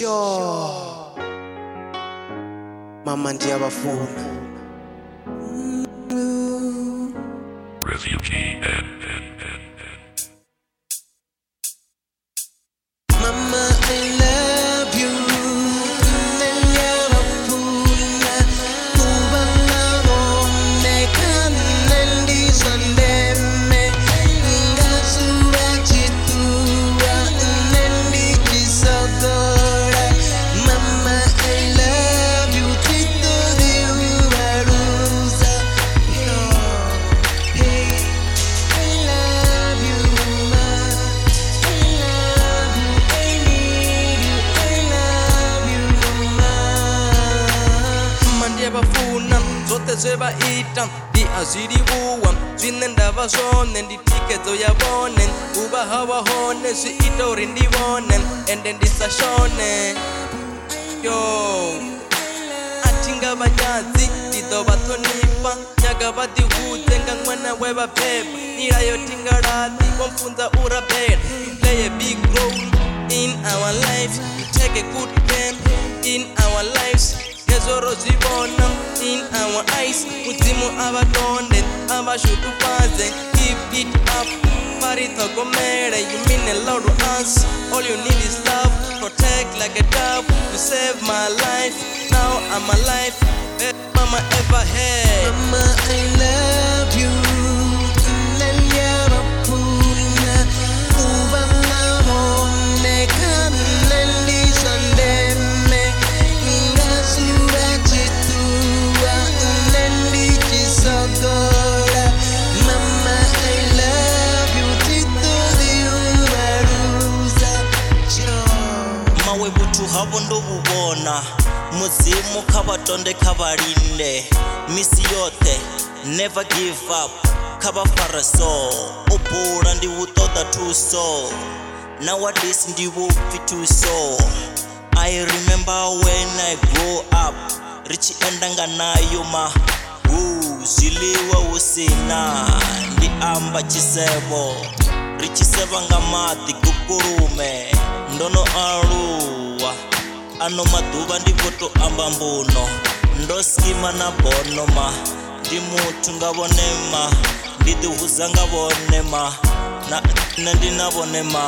sure mama ndiyabafuna review kn vafuna zvote zvevaita ndi azvirivuwa zvine ndava zvone nditikedzo yavone kuva hava hone zviita uri ndivone ende ndisashone yo atinga vanyadzi tidovathonipa nyaga vadihudze nga mwana wevapepa nirayo tingaladi wompfunza urabela play a big role in our lives take a good game in our lives bezorozvibona in our eyes kudzimu avatonde avashukupaze keep it up paritsokomele you mean a lot to us all you need is love protect like a dove you save my life now i'm alive best eh, mama ever had havo ndo vuvona mudzimu kha vatonde kha valinde misi yoṱhe never give up kha va fare so u bula ndi wu ṱoḓa thuso na wadis ndi vupfi thuso i remember when i grow up ri tshi enda nga nayo ma hu zwiḽiwa hu si na ndi amba tshisevo ri tshi seva nga maḓi gukulume ndo no aluwa ano maḓuvha ndi vho to amba mbuno ndo skima na bono ma ndi muthu nga vhone ma ndi ḓihudza nga vhone ma na nṋe ndi na vhone ma